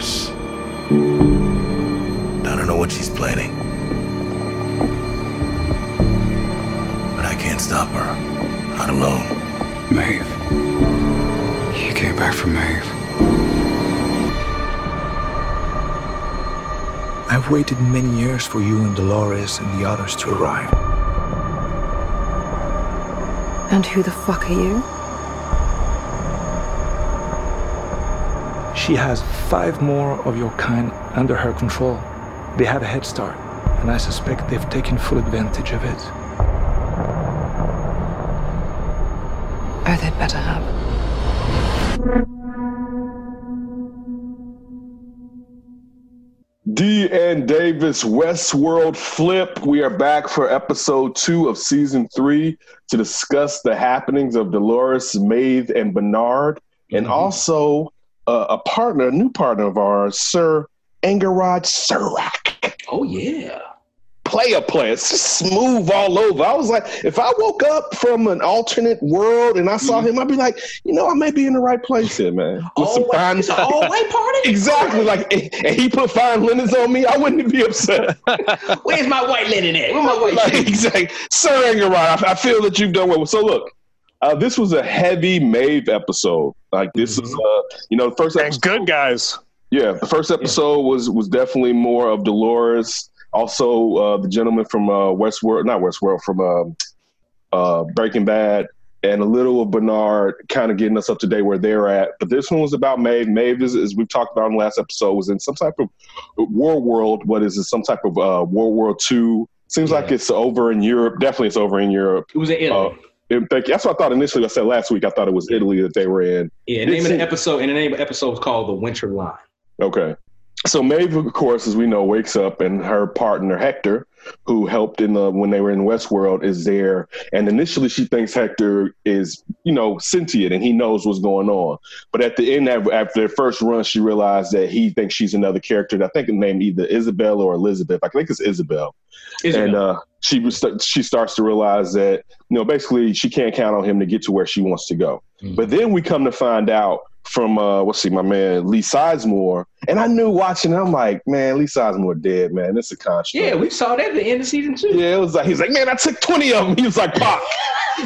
Dolores. I don't know what she's planning. But I can't stop her. Not alone. Maeve. You came back from Maeve. I've waited many years for you and Dolores and the others to arrive. And who the fuck are you? She has five more of your kind under her control. They have a head start, and I suspect they've taken full advantage of it. Oh, they'd better have. D and Davis Westworld Flip. We are back for episode two of season three to discuss the happenings of Dolores, Maeve, and Bernard, and mm-hmm. also uh, a partner, a new partner of ours, Sir Angaraj Serac. Oh yeah. Player player, it's just smooth all over. I was like, if I woke up from an alternate world and I saw him, I'd be like, you know, I may be in the right place here, man. With All some fine- it's all party? exactly. Like, and he put fine linens on me, I wouldn't be upset. Where's my white linen at? Where's my white like, exactly. Sir Angaraj, I, I feel that you've done well. So look, uh, this was a heavy Maeve episode. Like this is, uh, you know, the first And episode. good guys. Yeah, the first episode was was definitely more of Dolores. Also, uh, the gentleman from uh, Westworld, not Westworld, from um uh, Breaking Bad, and a little of Bernard, kind of getting us up to date where they're at. But this one was about Maeve. Maeve, is, as we've talked about in the last episode, was in some type of war world. What is it? Some type of uh, World War II. Seems like it's over in Europe. Definitely, it's over in Europe. It was in Italy. It- thank you. That's what I thought initially. I said last week. I thought it was Italy that they were in. yeah, the name of the episode and the name of the episode was called The Winter Line. Okay. So Maeve, of course, as we know, wakes up and her partner Hector, who helped in the when they were in Westworld, is there. And initially, she thinks Hector is, you know, sentient and he knows what's going on. But at the end, after their first run, she realized that he thinks she's another character. I think the name either Isabel or Elizabeth. I think it's Isabel. Isabel. And uh, she she starts to realize that you know basically she can't count on him to get to where she wants to go. Mhm. But then we come to find out from uh, let's see, my man Lee Sizemore, and I knew watching. I'm like, man, Lee Sizemore dead, man. It's a construct. yeah, we saw that at the end of season two. Yeah, it was like he's like, man, I took twenty of them. He was like, Pop,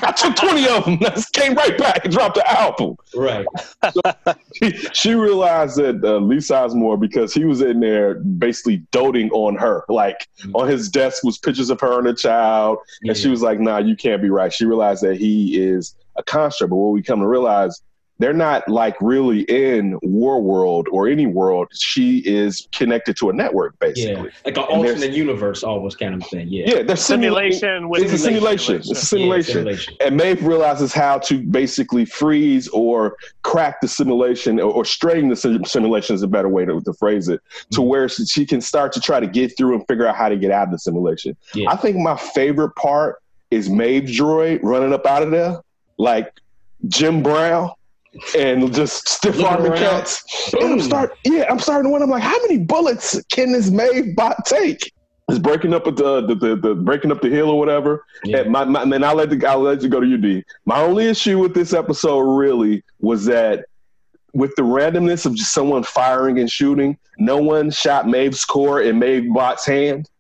I took twenty of them. Just came right back and dropped the album. Right. She, she realized that uh, Lee Sizemore, because he was in there basically doting on her, like Mhm. on his desk was pictures of her and a child, and she was like, "Nah, you can't be right." She realized that he is a construct, but what we come to realize. They're not like really in war world or any world. She is connected to a network, basically. Yeah. Like an alternate universe almost kind of thing. Yeah. Yeah, they're. Simulation with It's a simulation. It's a Yeah, simulation. simulation. and Maeve realizes how to basically freeze or crack the simulation or, or strain the sim- simulation is a better way to, to phrase it to Mhm. where she, she can start to try to get through and figure out how to get out of the simulation. Yeah. I think my favorite part is Maeve droid running up out of there like Jim Brown and just stiff arming cats. And I'm start yeah, I'm starting to wonder. I'm like, how many bullets can this Maeve bot take? It's breaking up at the, the, the, the breaking up the hill or whatever. Yeah. And my, my, and then I'll let the, I'll let you go to you, D. My only issue with this episode really was that with the randomness of just someone firing and shooting, no one shot Maeve's core in Maeve Bot's hand.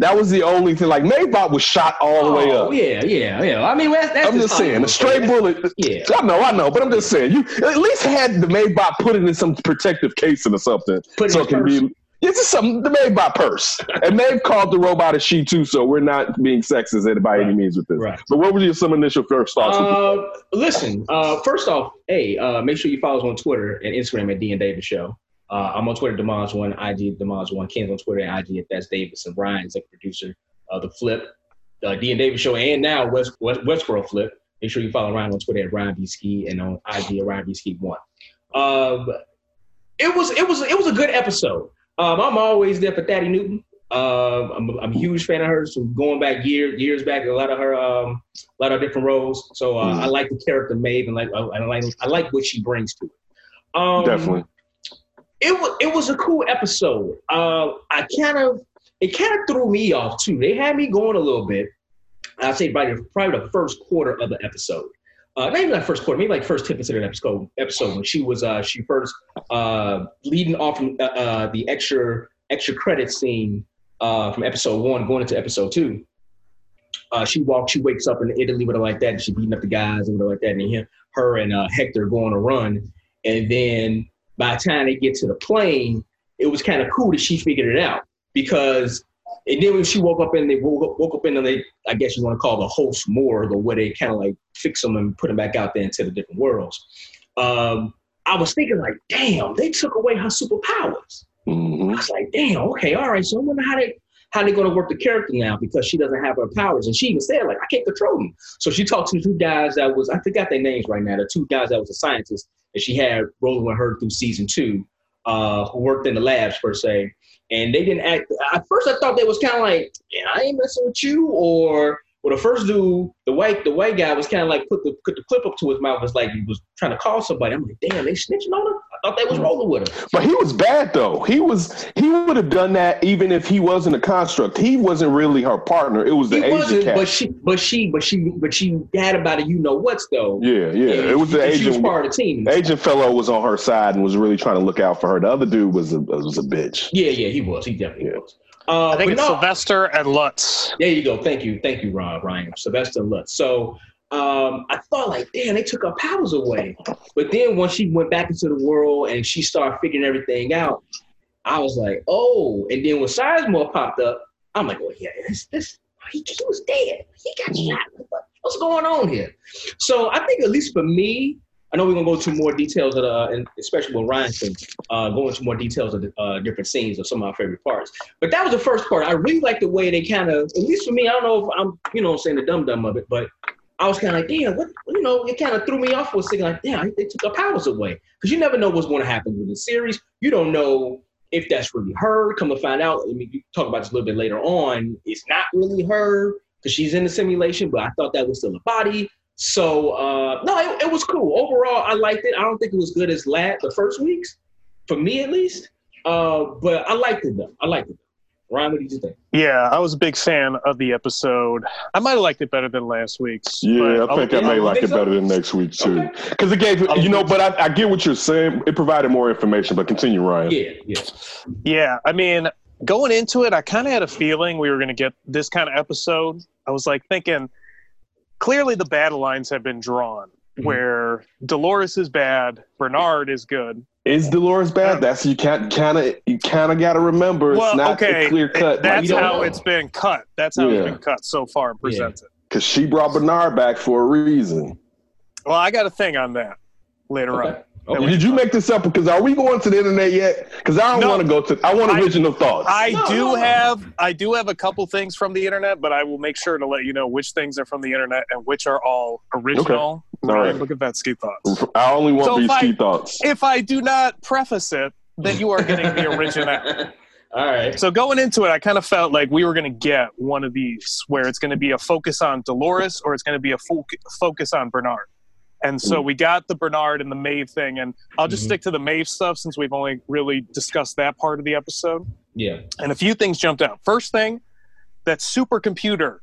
That was the only thing. Like Bot was shot all the way up. Oh. Yeah, yeah, yeah. I mean, that's, that's I'm just saying, a straight bullet. Yeah. I know, I know, but I'm just saying, you at least had the Maybot put it in some protective casing or something, Put it so it can be. It's just something the Maybot purse, and Maeve called the robot a she too, so we're not being sexist by any means with this. Right. But what were your some initial first thoughts? Uh, listen, uh, first off, hey, uh, make sure you follow us on Twitter and Instagram at D and Davis Show. Uh, I'm on Twitter, Demage One, IG Demage One, Ken's on Twitter and IG at That's Davis, and Ryan, executive producer of the Flip, uh, D and Davis Show, and now West, West Westworld Flip. Make sure you follow Ryan on Twitter at Ryan B Ski and on IG at Ryan B Ski One. Um, it was it was it was a good episode. Um, I'm always there for Thandie Newton. Um, I'm, I'm a huge fan of hers from going back years years back. A lot of her um, a lot of different roles. So uh, Mhm. I like the character Maeve and like I, I like I like what she brings to it. Um, Definitely. It was it was a cool episode. Uh, I kind of it kind of threw me off too. They had me going a little bit. I'd say probably probably the first quarter of the episode. uh, not even that first quarter, maybe like first ten percent of the episode. Episode when she was uh, she first uh, leading off from uh, uh, the extra extra credit scene uh, from episode one, going into episode two. Uh, she walks, she wakes up in Italy with her like that, and she beating up the guys and whatever like that, and him, her and uh, Hector go on a run, and then by the time they get to the plane, it was kind of cool that she figured it out because and then when she woke up and they woke, up, woke up in and they I guess you want to call the host morgue or where they kind of like fix them and put them back out there into the different worlds. Um, I was thinking like, damn, they took away her superpowers. Mhm. I was like, damn, okay, all right. So I wonder how they how they gonna work the character now because she doesn't have her powers. And she even said, like, I can't control them. So she talked to the two guys that was, I forgot their names right now, the two guys that was a scientist that she had rolling with her through season two, uh, who worked in the labs per se. And they didn't act at first I thought they was kind of like, yeah, I ain't messing with you, or well, the first dude, the white, the white guy was kind of like put the put the clip up to his mouth, was like he was trying to call somebody. I'm like, damn, they snitching on him. I thought they was rolling with him. But he was bad though. He was he would have done that even if he wasn't a construct. He wasn't really her partner. It was the He Asian wasn't, cat. but she, but she, but she, but she had about it. You know what's though? yeah, yeah. It was the agent. She was part of the team. Asian fellow was on her side and was really trying to look out for her. The other dude was a was a bitch. Yeah, yeah, he was. He definitely Yeah. was. Uh, I think it's no, Sylvester and Lutz. There you go. Thank you, thank you, Rob, Ryan, Sylvester and Lutz. So um, I thought like, damn, they took her powers away. But then once she went back into the world and she started figuring everything out, I was like, oh. And then when Sizemore popped up, I'm like, oh yeah, this, this he, he was dead. He got shot. What- What's going on here? So I think at least for me, I know we're gonna go into more details of the, uh, and especially when Ryan can uh, go into more details of the uh, different scenes of some of my favorite parts. But that was the first part. I really like the way they kind of, at least for me, I don't know if I'm, you know, saying the dumb dumb of it, but I was kind of like, damn, what, you know, it kind of threw me off for a second. Like, damn, they took our powers away because you never know what's going to happen with the series. You don't know if that's really her. Come to find out, I mean, you talk about this a little bit later on. It's not really her because she's in the simulation, but I thought that was still a body. So uh, no, it, it was cool. Overall, I liked it. I don't think it was good as last the first weeks, for me at least. Uh, but I liked it though. I liked it. Ryan, what did you think? Yeah, I was a big fan of the episode. I might have liked it better than last week's. Yeah, I think I'll- I may you like it so? better than next week too. Okay. Because it gave I'll- you know, but I, I get what you're saying. It provided more information. But continue, Ryan. Yeah, yeah. Yeah, I mean, going into it, I kind of had a feeling we were going to get this kind of episode. I was like thinking, clearly the battle lines have been drawn Mhm. where Dolores is bad, Bernard is good. Is Dolores bad? That's you can't kind of you kind of got to remember. It's well, not okay, clear cut. that's don't how know. it's been cut. That's how Yeah. it's been cut so far and presented. because she brought Bernard back for a reason. Well, I got a thing on that later on. Okay. Okay. Did you make this up? Because are we going to the internet yet? Because I don't No. want to go to. I want I- original thoughts. I No, do no, no. have I do have a couple things from the internet, but I will make sure to let you know which things are from the internet and which are all original. All Ryan, right. Look at that ski thoughts. I only want So these if I- thoughts. If I do not preface it, then you are getting the original. All right. So going into it, I kind of felt like we were going to get one of these where it's going to be a focus on Dolores or it's going to be a fo- focus on Bernard. And so Mm. we got the Bernard and the Maeve thing, and I'll just Mhm. stick to the Maeve stuff since we've only really discussed that part of the episode. Yeah. and a few things jumped out. First thing, that supercomputer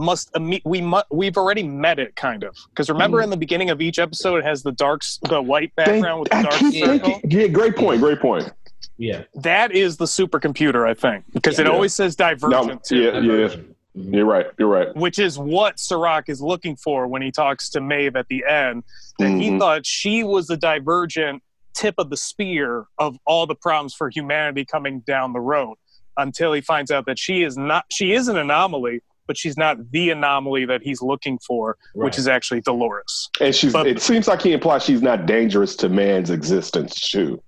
must imme- we mu- we've already met it kind of because remember Mm. in the beginning of each episode it has the darks the white Thank- background with the I dark circle. Yeah, great point. Great point. Yeah. That is the supercomputer, I think, because it Yeah. always says divergent No, too, yeah, yeah. Mhm. You're right. You're right. which is what Serac is looking for when he talks to Maeve at the end. That he Mhm. thought she was the divergent tip of the spear of all the problems for humanity coming down the road until he finds out that she is not she is an anomaly but she's not the anomaly that he's looking for which is actually dolores And she's. But- it seems like he implies she's not dangerous to man's existence too.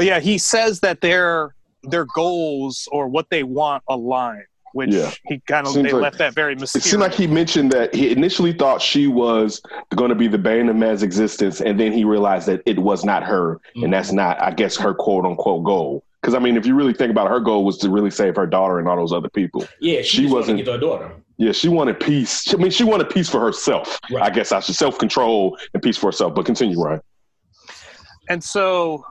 yeah he says that their their goals or what they want align which Yeah. he kind of they like- left that very It seemed like he mentioned that he initially thought she was going to be the bane of man's existence, and then he realized that it was not her, and mm-hmm. that's not, I guess, her quote unquote goal. Because I mean, if you really think about it, her goal was to really save her daughter and all those other people. Yeah. She, She just wasn't- to get her daughter. Yeah, she wanted peace. I mean, she wanted peace for herself. Right. I guess I should self control and peace for herself. But continue, Ryan. And so,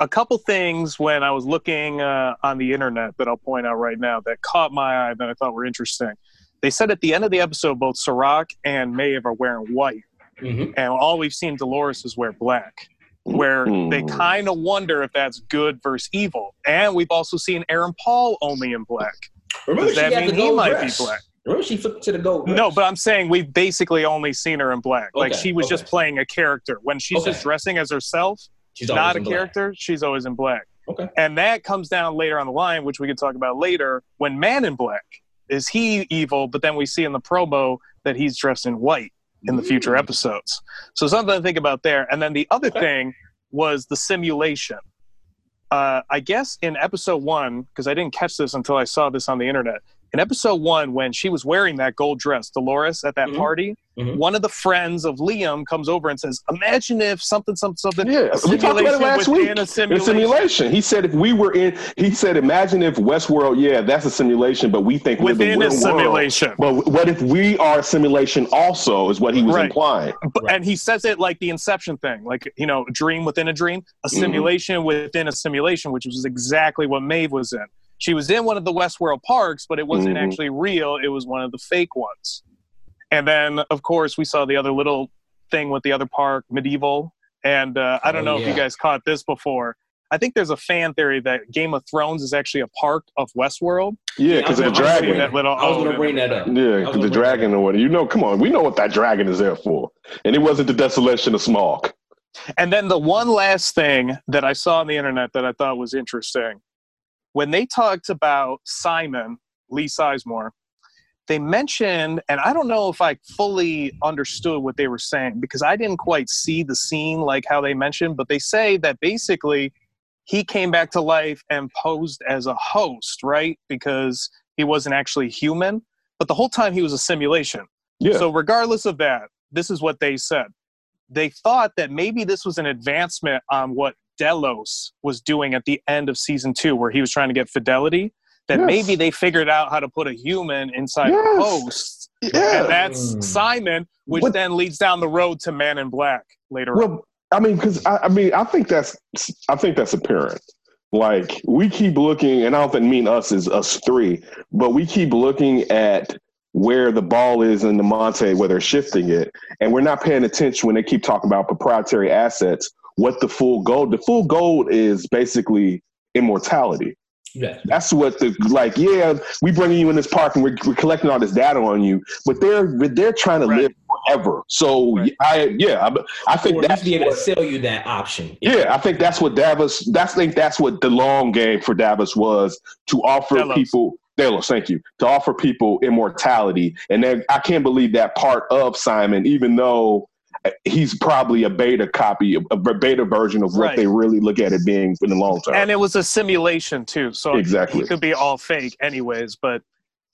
a couple things when I was looking uh, on the internet that I'll point out right now that caught my eye that I thought were interesting. They said at the end of the episode, both Serac and Maeve are wearing white, hmm and all we've seen Dolores is wear black. Where they Mm. kind of wonder if that's good versus evil, and we've also seen Aaron Paul only in black. Remember, Does that mean he might dress. be black? Remember, she flipped to the gold. No, but I'm saying we've basically only seen her in black. Like she was just playing a character. When she's Okay. just dressing as herself, she's not a in black. character, she's always in black. Okay. And that comes down later on the line, which we can talk about later. When Man in Black is he evil, but then we see in the promo that he's dressed in white in the future Mm. episodes. So something to think about there. And then the other thing was the simulation. Uh, I guess in episode one, because I didn't catch this until I saw this on the internet. In episode one, when she was wearing that gold dress, Dolores at that Mhm. party, Mhm. one of the friends of Liam comes over and says, "Imagine if something, something, something." Yeah, a we talked about it last week. A In a simulation. simulation, he said if we were in, he said, imagine if Westworld, yeah, that's a simulation, but we think we're within the a simulation. world. But what if we are a simulation also? Is what he was Right. implying. But, Right. And he says it like the Inception thing, like you know, dream within a dream, a Mhm. simulation within a simulation, which was exactly what Maeve was in. She was in one of the Westworld parks, but it wasn't Mhm. actually real. It was one of the fake ones. And then, of course, we saw the other little thing with the other park, medieval. And uh, I don't Oh, know if you guys caught this before. I think there's a fan theory that Game of Thrones is actually a part of Westworld. Yeah, Yeah, because I of the gonna- I was dragon. That little, I was going to bring that up. Yeah, because the dragon or what? You know, come on, we know what that dragon is there for, and it wasn't the desolation of Smaug. And then the one last thing that I saw on the internet that I thought was interesting, when they talked about Simon Lee Sizemore, they mentioned, and I don't know if I fully understood what they were saying because I didn't quite see the scene like how they mentioned, but they say that basically he came back to life and posed as a host, right? Because he wasn't actually human, but the whole time he was a simulation. Yeah, So, regardless of that, this is what they said. They thought that maybe this was an advancement on what Delos was doing at the end of season two, where he was trying to get fidelity. That Yes. maybe they figured out how to put a human inside Yes. a host. yeah. And that's Mm. Simon, which What- then leads down the road to Man in Black later on. Well, I mean, because I, I mean, I think that's I think that's apparent. Like we keep looking, and I don't think mean us is us three, but we keep looking at where the ball is in the Monte, where they're shifting it, and we're not paying attention when they keep talking about proprietary assets. What the full goal The full goal is basically immortality. Yeah. That's what the like. Yeah, we bringing you in this park and we're, we're collecting all this data on you, but they're they're trying to Right. live forever. So Right. I yeah, I, I think Or that's least be able to what- sell you that option. yeah, I think that's what Davos. That's I think that's what the long game for Davos was to offer Delos. people. Delos, thank you. To offer people immortality, and then I can't believe that part of Simon, even though he's probably a beta copy, a beta version of what Right. they really look at it being in the long term. and it was a simulation too, so Exactly. it could be all fake, anyways. But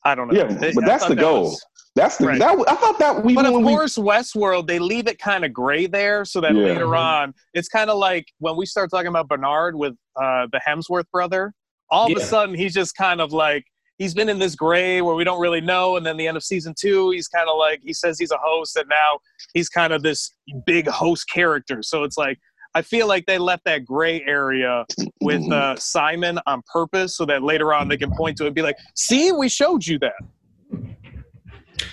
I don't know. Yeah, but that's the that goal. was- that's the Right. that. I thought that we. but of when we- course, Westworld they leave it kind of gray there, so that Yeah. later on, it's kind of like when we start talking about Bernard with uh, the Hemsworth brother. All of a sudden, he's just kind of like he's been in this gray where we don't really know, and then the end of season two, he's kind of like he says he's a host, and now he's kind of this big host character. So it's like I feel like they left that gray area with uh, Simon on purpose, so that later on they can point to it and be like, "See, we showed you that."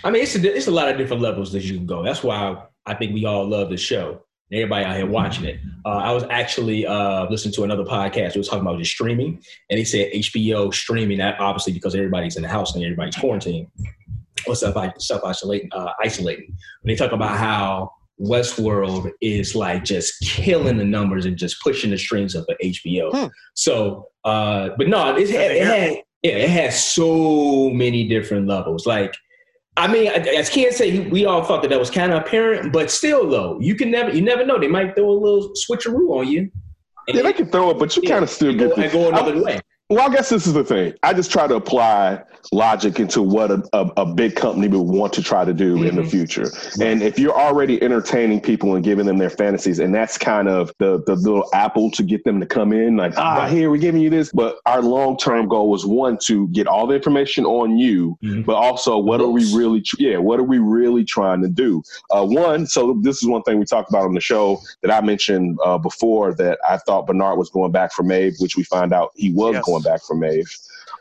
I mean, it's a, it's a lot of different levels that you can go. That's why I think we all love the show. And everybody out here watching it. Uh, I was actually uh, listening to another podcast. It was talking about just streaming, and they said HBO streaming. That obviously because everybody's in the house and everybody's quarantined or self self isolating. Uh, isolating. When they talk about how Westworld is like just killing the numbers and just pushing the strings up at HBO. Hmm. So, uh, but no, it had, it had yeah, it has so many different levels. Like I mean, I, I can't say we all thought that that was kind of apparent, but still, though, you can never, you never know. They might throw a little switcheroo on you. Yeah, they can throw it, but you Yeah, kind of still get go, and go another way. Well, I guess this is the thing. I just try to apply logic into what a, a, a big company would want to try to do in the Mhm. future. And if you're already entertaining people and giving them their fantasies, and that's kind of the, the little apple to get them to come in, like, ah, Right. here, we're giving you this. But our long term goal was one, to get all the information on you, Mhm. but also what are we really, yeah, what are we really trying to do? Uh, one, so this is one thing we talked about on the show that I mentioned uh, before that I thought Bernard was going back for Maeve, which we find out he was Yes. going back for Maeve.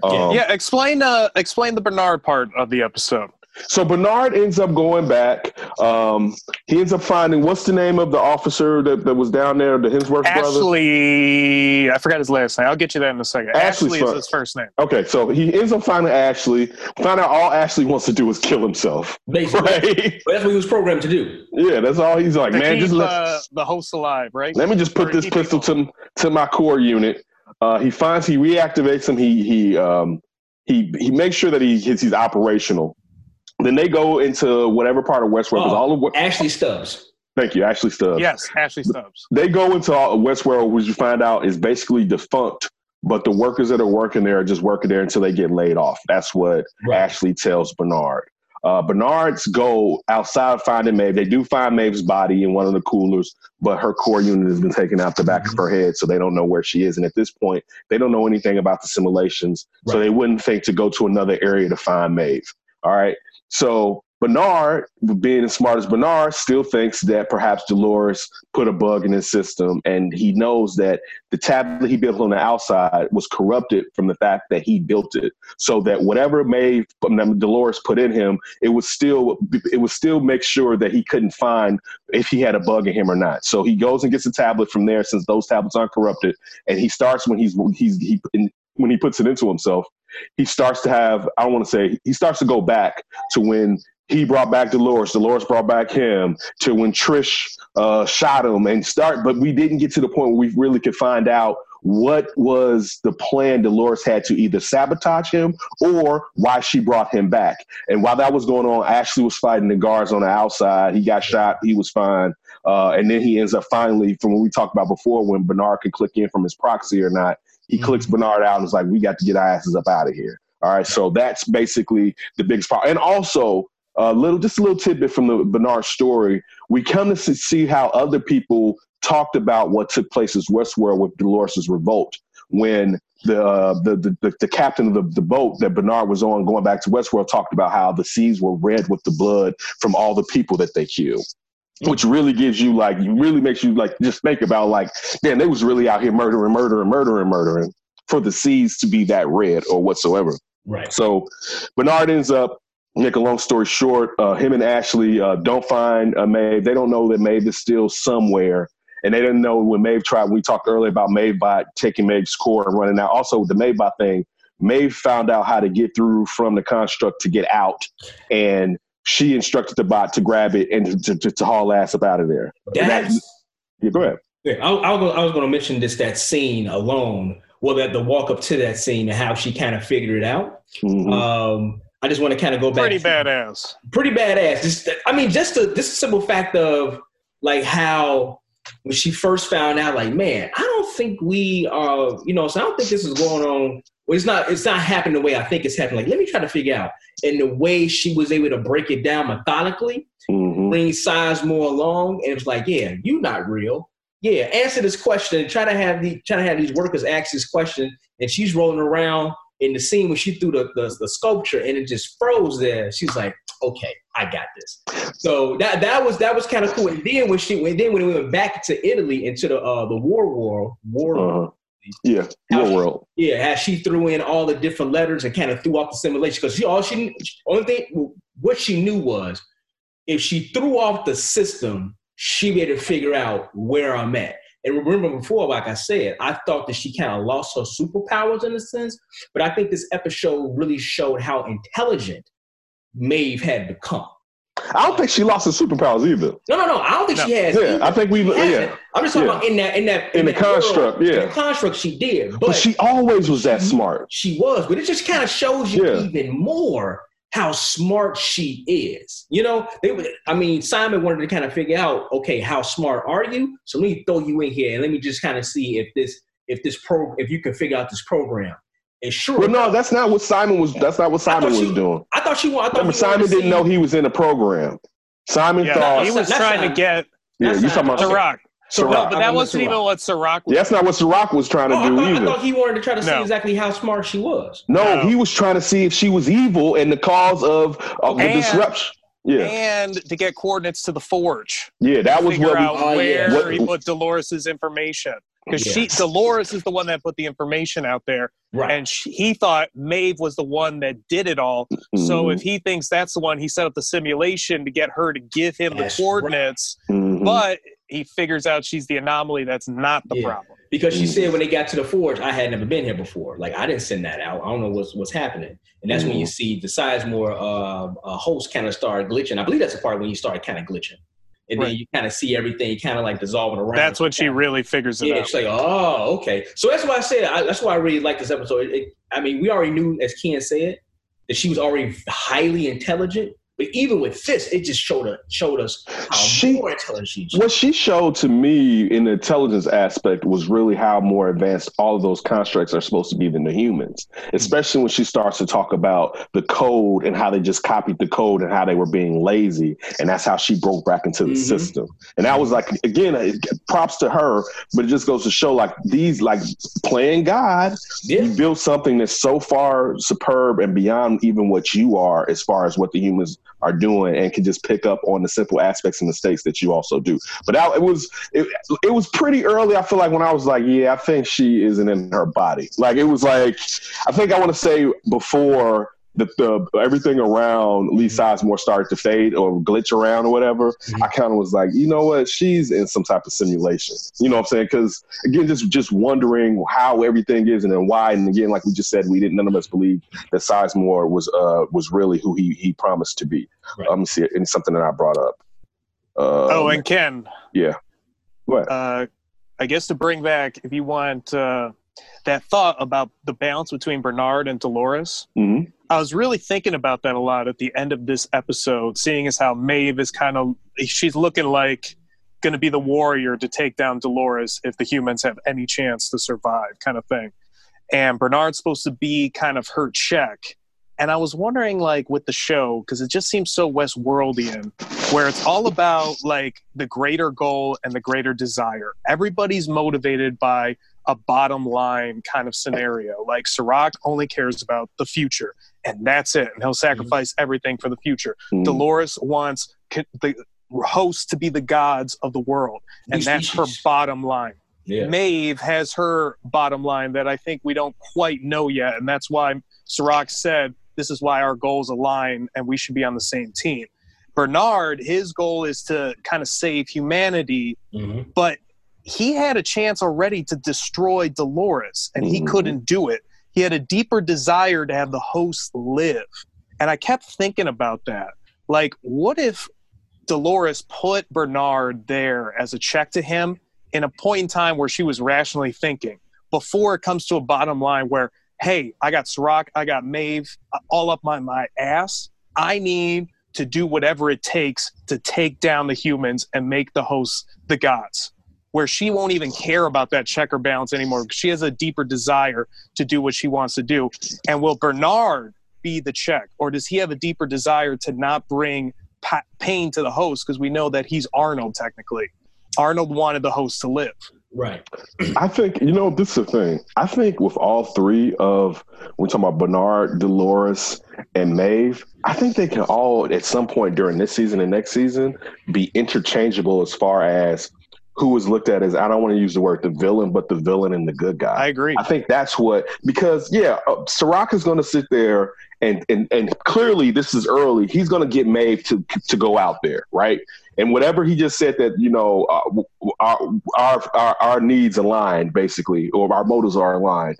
Um, yeah, explain uh explain the Bernard part of the episode. So Bernard ends up going back. Um, he ends up finding what's the name of the officer that, that was down there, the Hemsworth brothers. Ashley, I forgot his last name. I'll get you that in a second. Ashley's Ashley is fine. his first name. Okay, so he ends up finding Ashley. Find out all Ashley wants to do is kill himself. Basically, Right? That's what he was programmed to do. yeah, that's all he's like. To Man, keep just let, uh, the host alive, right? let me just put Or this pistol people- to to my core unit. Uh, he finds he reactivates him. He he um, he he makes sure that he he's, he's operational. Then they go into whatever part of Westworld. 'cause Oh. all of what? Ashley Stubbs. Thank you, Ashley Stubbs. Yes, Ashley Stubbs. they go into all- Westworld, which you find out is basically defunct. But the workers that are working there are just working there until they get laid off. That's what Right. Ashley tells Bernard. Uh, Bernard's go outside finding Maeve. They do find Maeve's body in one of the coolers, but her core unit has been taken out the back of her head, so they don't know where she is. And at this point, they don't know anything about the simulations, so they wouldn't think to go to another area to find Maeve. All right. So Bernard, being as smart as Bernard, still thinks that perhaps Dolores put a bug in his system, and he knows that the tablet he built on the outside was corrupted from the fact that he built it. So that whatever um, Dolores put in him, it was still it would still make sure that he couldn't find if he had a bug in him or not. So he goes and gets a tablet from there, since those tablets aren't corrupted, and he starts when he's he's he when he puts it into himself, he starts to have I don't want to say he starts to go back to when he brought back Dolores, Dolores brought back him to when Trish uh, shot him and start, but we didn't get to the point where we really could find out what was the plan Dolores had to either sabotage him or why she brought him back. And while that was going on, Ashley was fighting the guards on the outside. He got shot. He was fine. Uh, and then he ends up finally, from what we talked about before, when Bernard can click in from his proxy or not, he clicks Bernard out and is like, we got to get our asses up out of here. All right. So that's basically the biggest part. And also, a little, just a little tidbit from the Bernard story. We come to see how other people talked about what took place as Westworld with Dolores' revolt when the, uh, the, the the captain of the, the boat that Bernard was on going back to Westworld talked about how the seas were red with the blood from all the people that they killed. Which really gives you like, really makes you like just think about like, damn, they was really out here murdering, murdering, murdering, murdering for the seas to be that red or whatsoever. Right. So Bernard ends up, make a long story short, uh, him and Ashley uh, don't find uh, Maeve. They don't know that Maeve is still somewhere. And they didn't know when Maeve tried, we talked earlier about Mavebot taking Maeve's core and running out. Also, the Mavebot thing, Maeve found out how to get through from the construct to get out. And she instructed the bot to grab it and to, to, to haul ass up out of there. That's, Yeah, go ahead. yeah, I, I, was, I was going to mention this that scene alone. Well, that the walk up to that scene and how she kind of figured it out. Mhm. Um, I just want to kind of go back. Pretty to- badass. pretty badass. Just, I mean, just the this simple fact of like how when she first found out, like, man, I don't think we are, you know, so I don't think this is going on. Well, it's not, it's not happening the way I think it's happening. Like, let me try to figure out. And the way she was able to break it down methodically, Mhm. bring Sizemore along, and it's like, yeah, you not real. Yeah, answer this question. Try to have the try to have these workers ask this question, and she's rolling around in the scene when she threw the, the, the sculpture and it just froze there. She's like, okay, I got this. So that that was that was kind of cool. And then when she when then when we went back to Italy into the uh the war world war Uh-huh. Yeah, your she- world. yeah, as she threw in all the different letters and kind of threw off the simulation because she all she only thing what she knew was if she threw off the system, she be able to figure out where I'm at. And remember before, like I said, I thought that she kind of lost her superpowers in a sense, but I think this episode really showed how intelligent Maeve had become. I don't think she lost her superpowers either. No, no, no. I don't think No. she has. Yeah, I think we. She. Yeah, I'm just talking Yeah. about in that in that In the that world, construct, in yeah. the construct she did, but, but she always was that smart. she was, but it just kind of shows you Yeah. even more how smart she is. You know, they would. I mean, Simon wanted to kind of figure out, okay, how smart are you? So let me throw you in here and let me just kind of see if this, if this pro, if you can figure out this program. And sure, Well, no, that's not what Simon was. That's not what Simon thought was she- doing. I thought she wanted. I thought Remember, Simon didn't know he was in a program. Simon Yeah, thought. he was trying not- to get yeah, you talking about? okay. Ciroc. So, Ciroc. No, but that it was wasn't even what Ciroc was. That's not what Ciroc was trying to Oh, I, do thought, I either. thought he wanted to try to see No. exactly how smart she was. no, No. he was trying to see if she was evil and the cause of, of the And- disruption. Yeah, And to get coordinates to the forge. yeah, that was Figure what we. out Oh, yeah. where What- he put Dolores's information. because she Dolores is the one that put the information out there, Right. and she, he thought Maeve was the one that did it all. So Mhm. if he thinks that's the one, he set up the simulation to get her to give him That's the coordinates. Mhm. But he figures out she's the anomaly. That's not the Yeah. problem. because she Mhm. said when they got to the forge, I had never been here before. Like I didn't send that out. I don't know what's what's happening. And that's when you see the Sizemore uh, uh, host kind of start glitching. I believe that's the part when you start kind of glitching, and Right. then you kind of see everything kind of like dissolving around. That's when she really figures it Yeah, out. it's like, oh, okay. So that's why I said I, that's why I really like this episode. It, I mean, we already knew, as Ken said, that she was already highly intelligent. But even with this, it just showed us showed us how She- more intelligent she. What she showed to me in the intelligence aspect was really how more advanced all of those constructs are supposed to be than the humans, especially when she starts to talk about the code and how they just copied the code and how they were being lazy. And that's how she broke back into the Mhm. system. And that was like, again, props to her, but it just goes to show like these, like playing God, Yeah. you built something that's so far superb and beyond even what you are as far as what the humans are doing and can just pick up on the simple aspects and mistakes that you also do. But that, it was it, it was pretty early i feel like when i was like yeah i think she isn't in her body. Like it was like i think i want to say before the, the everything around Lee Sizemore started to fade or glitch around or whatever, I kind of was like, you know what, she's in some type of simulation. You know what I'm saying? Because again, just just wondering how everything is and then why. And again, like we just said, we didn't none of us believe that Sizemore was uh was really who he he promised to be. Right. Let me see it. And something that I brought up. Uh, oh, and Ken, yeah. What? uh, I guess to bring back, if you want uh, that thought about the balance between Bernard and Dolores, hmm I was really thinking about that a lot at the end of this episode, seeing as how Maeve is kind of she's looking like going to be the warrior to take down Dolores if the humans have any chance to survive, kind of thing. And Bernard's supposed to be kind of her check. And I was wondering, like, with the show, because it just seems so Westworldian, where it's all about like the greater goal and the greater desire. Everybody's motivated by a bottom line kind of scenario. Like Serac only cares about the future, and that's it. And he'll sacrifice everything for the future. Mm-hmm. Dolores wants the hosts to be the gods of the world, and that's her bottom line. Yeah. Maeve has her bottom line that I think we don't quite know yet, and that's why Serac said this is why our goals align and we should be on the same team. Bernard, his goal is to kind of save humanity, Mhm. but he had a chance already to destroy Dolores, and he Mhm. couldn't do it. He had a deeper desire to have the host live. And I kept thinking about that. Like, what if Dolores put Bernard there as a check to him in a point in time where she was rationally thinking before it comes to a bottom line where, hey, I got Serac, I got Maeve uh, all up my, my ass. I need to do whatever it takes to take down the humans and make the hosts the gods. Where she won't even care about that checker balance anymore. She has a deeper desire to do what she wants to do. And will Bernard be the check, or does he have a deeper desire to not bring pa- pain to the host? Because we know that he's Arnold technically. Arnold wanted the host to live. Right. I think you know this is the thing. I think with all three of we're talking about Bernard, Dolores, and Maeve. I think they can all at some point during this season and next season be interchangeable as far as who is looked at as I don't want to use the word the villain, but the villain and the good guy. I agree. I think that's what because yeah, uh, Serac is going to sit there and and and clearly this is early. He's going to get Maeve to to go out there, right? And whatever he just said that you know uh, our, our our our needs align basically, or our motives are aligned.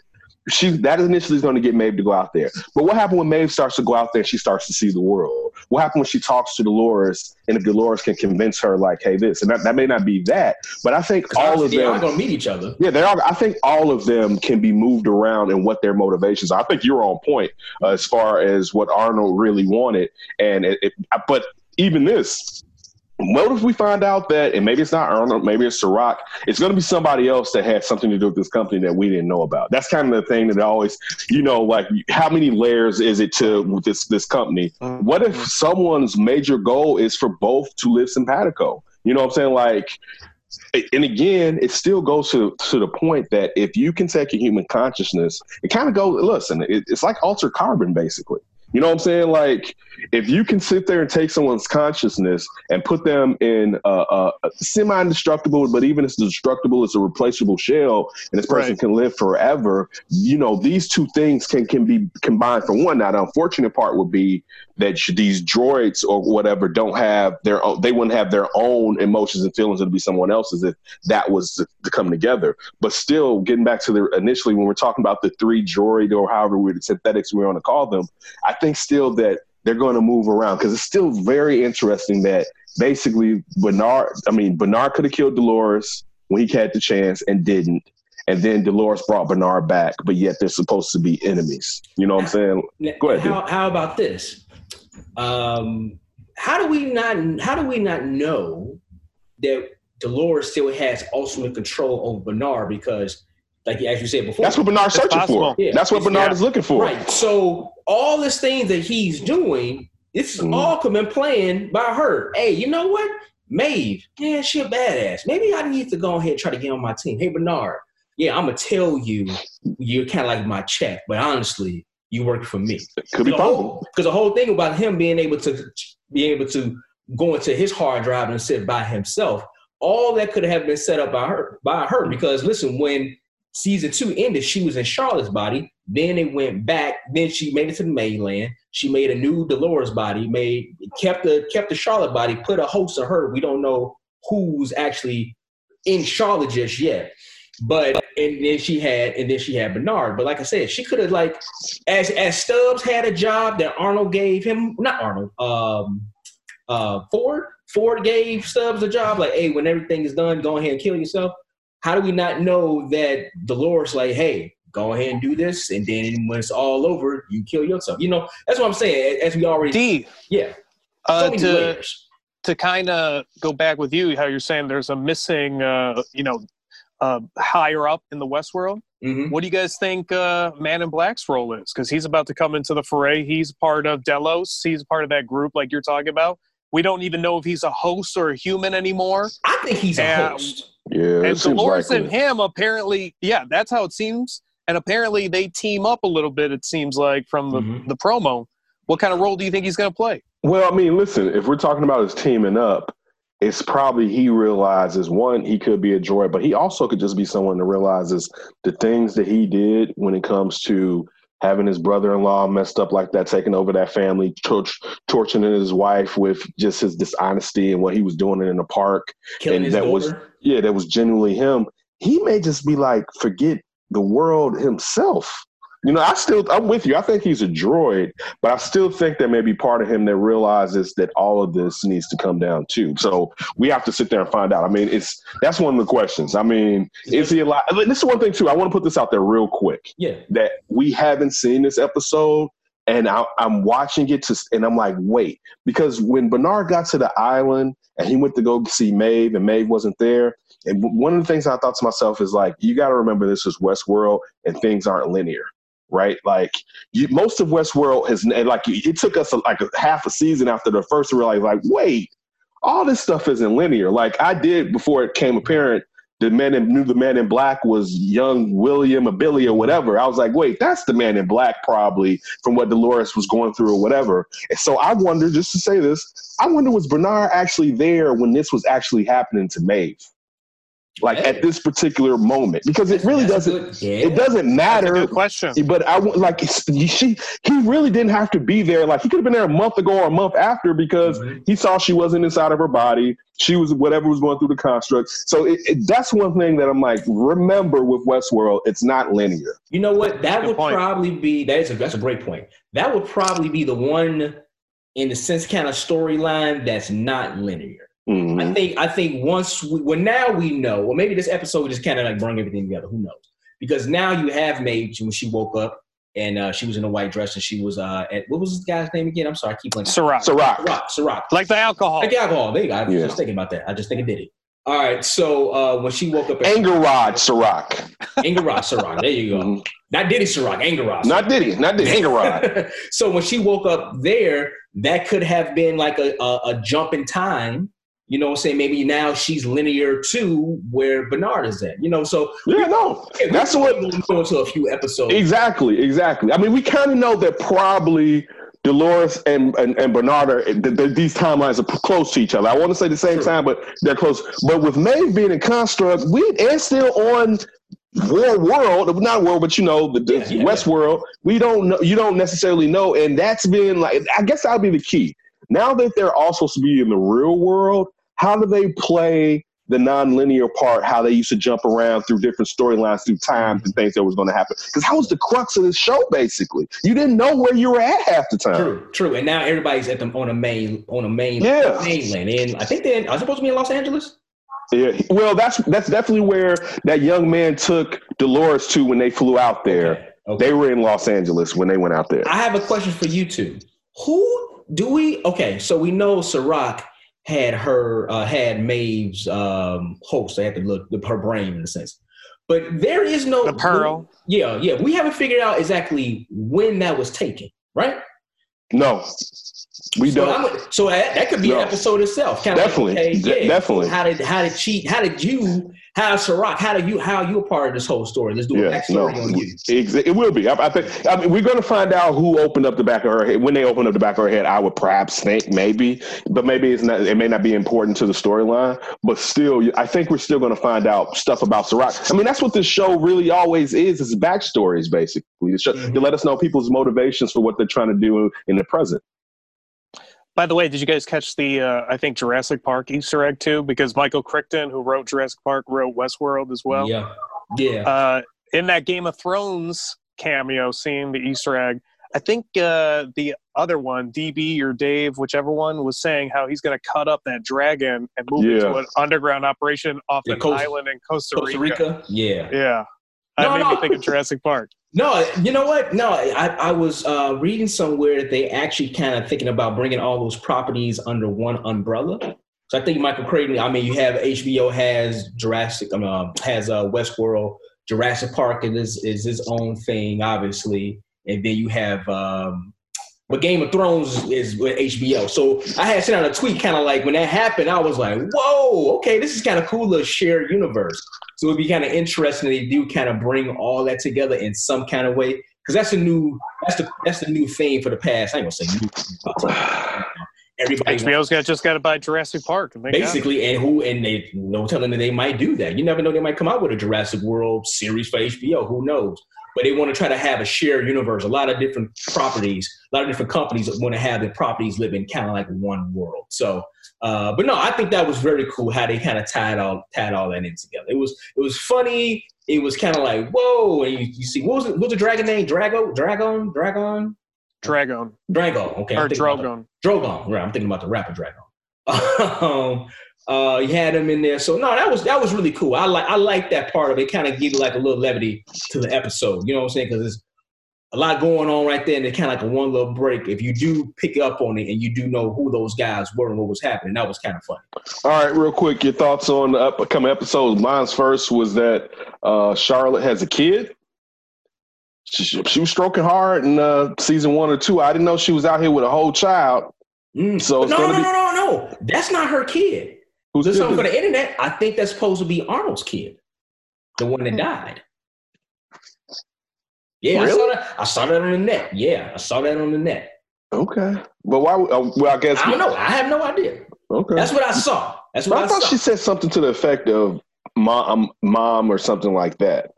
She that initially is going to get Maeve to go out there. But what happened when Maeve starts to go out there and she starts to see the world? What happened when she talks to Dolores and if Dolores can convince her like, hey, this and that, that may not be that, but I think all of them are going to meet each other. yeah, they are. I think all of them can be moved around and what their motivations are. I think you're on point uh, as far as what Arnold really wanted. And it, it, but even this, what if we find out that, and maybe it's not Arnold, maybe it's Serac, it's going to be somebody else that had something to do with this company that we didn't know about. That's kind of the thing that always, you know, like how many layers is it to this this company? Mm-hmm. What if someone's major goal is for both to live simpatico? You know what I'm saying? Like, and again, it still goes to to the point that if you can take a human consciousness, it kind of goes. Listen, it, it's like altered carbon, basically. You know what I'm saying? Like, if you can sit there and take someone's consciousness and put them in a, a, semi-indestructible, but even it's destructible, it's a replaceable shell, and this person Right. can live forever. You know, these two things can can be combined for one. Now, the unfortunate part would be that these droids or whatever don't have their own. They wouldn't have their own emotions and feelings. It'd be someone else's if that was to, to come together. But still, getting back to the initially when we're talking about the three droid or however we're the synthetics we want to call them, I think still that they're going to move around because it's still very interesting that basically Bernard. I mean, Bernard could have killed Dolores when he had the chance and didn't. And then Dolores brought Bernard back, but yet they're supposed to be enemies. You know what I'm saying? Go ahead, How, how about this? Um, how do we not? How do we not know that Dolores still has ultimate control over Bernard? Because, like as you said before, That's what Bernard's searching possible. for. Yeah. That's what Bernard Yeah. is looking for. right. So all this thing that he's doing, this is Mhm. all coming playing by her. Hey, you know what? Maeve, yeah, she a badass. Maybe I need to go ahead and try to get on my team. Hey, Bernard, yeah, I'm gonna tell you, you're kind of like my check, but honestly, you work for me. Could be possible. because the whole thing about him being able to be able to go into his hard drive and sit by himself, all that could have been set up by her by her. Because listen, when season two ended, she was in Charlotte's body. Then it went back. Then she made it to the mainland. She made a new Dolores body. Made kept the kept the Charlotte body. Put a host of her. We don't know who's actually in Charlotte just yet. But and then she had and then she had Bernard. But like I said, she could have like as as Stubbs had a job that Arnold gave him, not Arnold, um, uh, Ford. Ford gave Stubbs a job. Like, hey, when everything is done, go ahead and kill yourself. How do we not know that Dolores, like, hey, go ahead and do this, and then when it's all over, you kill yourself? You know, that's what I'm saying. As we already, D. yeah, Uh, to layers. to kind of go back with you, how you're saying there's a missing, uh, you know, uh, higher up in the Westworld. Mhm. What do you guys think uh, Man in Black's role is? Because he's about to come into the foray. He's part of Delos. He's part of that group, like you're talking about. We don't even know if he's a host or a human anymore. I think he's a host. Yeah, and Dolores and him apparently, yeah, that's how it seems. And apparently they team up a little bit. It seems like from the, Mhm. the promo. What kind of role do you think he's going to play? Well, I mean, listen, if we're talking about his teaming up, it's probably he realizes one, he could be a droid, but he also could just be someone that realizes the things that he did when it comes to having his brother-in-law messed up like that, taking over that family, torch, torturing his wife with just his dishonesty and what he was doing in the park. Killing And his that daughter. was- Yeah, that was genuinely him. He may just be like, forget the world himself. You know, I still, I'm with you. I think he's a droid, but I still think there may be part of him that realizes that all of this needs to come down too. So we have to sit there and find out. I mean, it's that's one of the questions. I mean, is he alive? This is one thing too. I want to put this out there real quick yeah. that we haven't seen this episode, and I, I'm watching it to, and I'm like, wait, because when Bernard got to the island and he went to go see Maeve, and Maeve wasn't there, and one of the things I thought to myself is like, you got to remember this is Westworld, and things aren't linear. Right, like you, most of Westworld has, like it took us a, like a half a season after the first to realize, like, wait, all this stuff isn't linear. Like I did before it came apparent the man in knew the man in black was young William or Billy or whatever. I was like, wait, that's the man in black probably from what Dolores was going through or whatever. And so I wonder, just to say this, I wonder was Bernard actually there when this was actually happening to Maeve? Like Hey. at this particular moment, because it really That's doesn't. good- yeah. It doesn't That's a matter. good question. But i like she. He really didn't have to be there. Like he could have been there a month ago or a month after because Mhm. he saw she wasn't inside of her body. She was whatever was going through the construct. So it, it, that's one thing that I'm like, remember with Westworld, it's not linear. You know what? That Good would point. probably be that is a that's a great point. That would probably be the one in the sense kind of storyline that's not linear. Mhm. I think I think once we well now we know, well maybe this episode we just kind of like bring everything together. Who knows? Because now you have Maeve when she woke up and uh, she was in a white dress and she was uh, at what was this guy's name again? I'm sorry, I keep blanking. Serac. Serac. Ciroc, Ciroc. like the alcohol. Like the alcohol. There you go. I was Yeah. just thinking about that. I just think it did it. All right. So uh, when she woke up, at Anger Rod Serac. Anger Rod Ciroc. There you go. Mhm. Not Diddy Ciroc. Anger Rod. Not Diddy. Not Diddy. Anger Rod. so when she woke up there, that could have been like a, a, a jump in time. You know what I'm saying? Maybe now she's linear to where Bernard is at. You know, so Yeah, no. yeah, we That's what can go into a few episodes. Exactly, exactly. I mean, we kind of know that probably Dolores and, and, and Bernard are th- th- these timelines are close to each other. I want to say the same True. time, but they're close. But with Maeve being in construct, we and still on War World, not World, but you know the, the Yeah, yeah, West World. We don't know. You don't necessarily know, and that's been like I guess that'll be the key. Now that they're all supposed to be in the real world, how do they play the non-linear part? How they used to jump around through different storylines, through times and things that was going to happen? Because that was the crux of this show. Basically, you didn't know where you were at half the time. True, true. And now everybody's at the on a main on a main Yeah. mainland. And I think they are supposed to be in Los Angeles. Yeah, well, that's that's definitely where that young man took Dolores to when they flew out there. Okay, okay. They were in Los Angeles when they went out there. I have a question for you two. Who do we? Okay, so we know Serac had her uh, had Maeve's um, host. They had to look her brain in a sense, but there is no The Pearl. Yeah, yeah. We haven't figured out exactly when that was taken, right? no, we So, don't. So that, that could be No. an episode itself. Kind Definitely, Like, okay, de- yeah, definitely. How did how did cheat? How did you? How Serac? How do you? How are you a part of this whole story? Let's do a Yeah, no, backstory on you. Exa- it will be. I, I think. I mean, we're going to find out who opened up the back of her head. When they opened up the back of her head, I would perhaps think maybe, but maybe it's not. It may not be important to the storyline, but still, I think we're still going to find out stuff about Serac. I mean, that's what this show really always is: is backstories, basically. To, Mhm. to let us know people's motivations for what they're trying to do in the present. By the way, did you guys catch the uh, I think Jurassic Park Easter egg too? Because Michael Crichton, who wrote Jurassic Park, wrote Westworld as well. yeah, yeah. Uh, in that Game of Thrones cameo scene, the Easter egg, I think uh, the other one, DB or Dave, whichever one, was saying how he's going to cut up that dragon and move it to an underground operation off Yeah, an Coast- island in Costa Rica. Costa Rica. Yeah. Yeah. No, made no. me think of Jurassic Park. No, you know what? No, I, I was uh, reading somewhere that they actually kind of thinking about bringing all those properties under one umbrella. So I think Michael Crichton. I mean, you have HBO has Jurassic, um, uh, has uh, Westworld. Jurassic Park is is his own thing, obviously, and then you have. Um, but Game of Thrones is with HBO. So I had sent out a tweet, kind of like when that happened, I was like, "Whoa, okay, this is kind of cool, little shared universe." So it'd be kind of interesting. They do kind of bring all that together in some kind of way, because that's a new that's the that's the new thing for the past. I ain't gonna say new. Everybody HBO's got just got to buy Jurassic Park. And basically, and who and they no telling that they might do that. You never know; they might come out with a Jurassic World series for HBO. Who knows? But they want to try to have a shared universe. A lot of different properties, a lot of different companies that want to have their properties live in kind of like one world. So, uh, but no, I think that was very cool how they kind of tied all tied all that in together. It was it was funny. It was kind of like whoa, and you, you see what was it? What was the dragon name? Drago, Dragon, Dragon, Dragon Drago. Okay, or I'm about Drogon. Drogon. Right, I'm thinking about the rapper Dragon. um, uh, you had him in there, so no, that was that was really cool. I like I like that part of it. Kind of give you like a little levity to the episode. You know what I'm saying? Because there's a lot going on right there, and it's kind of like a one little break. If you do pick up on it and you do know who those guys were and what was happening, that was kind of funny. All right, real quick, your thoughts on the upcoming episodes. Mine's first was that uh, Charlotte has a kid. She, she was stroking hard in uh, season one or two. I didn't know she was out here with a whole child. Mm. So it's no, no, no, be- no, no, no. That's not her kid. Who's There's something for the internet. I think that's supposed to be Arnold's kid, the one that died. Yeah, I saw that. I saw that on the net. Yeah, I saw that on the net. Okay, but why? Uh, well, I guess I don't know. I have no idea. Okay, That's what I saw. That's what I I, thought saw. she said something to the effect of mom, mom, or something like that.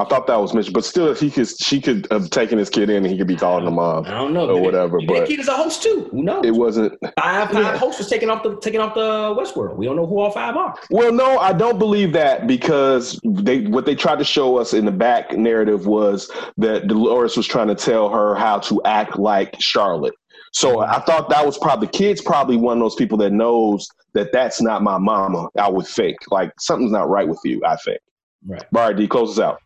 I thought that was mentioned, but still, he could, she could have taken his kid in, and he could be calling him mom. I don't know. or Maybe- whatever, maybe that but- kid is a host too. Who knows? It wasn't. five five Yeah. hosts was taking off the taking off the Westworld. We don't know who all five are. Well, no, I don't believe that because they what they tried to show us in the back narrative was that Dolores was trying to tell her how to act like Charlotte. So I thought that was probably the kid's probably one of those people that knows that that's not my mama. I would think like something's not right with you. I think. Right. All right, D, close us out.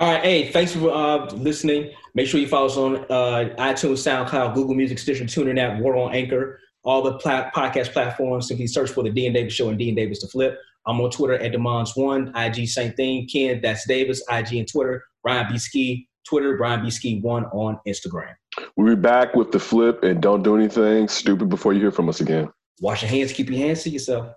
All right. Hey, thanks for uh, listening. Make sure you follow us on uh, iTunes, SoundCloud, Google Music, Stitcher, TuneIn app, World on Anchor, all the pla- podcast platforms. Simply search for the D and Davis Show and D and Davis to Flip. I'm on Twitter at Demons One, IG same thing. Ken, that's Davis, IG and Twitter. Brian B Ski, Twitter. Brian B Ski One on Instagram. We'll be back with the flip and don't do anything stupid before you hear from us again. Wash your hands. Keep your hands to yourself.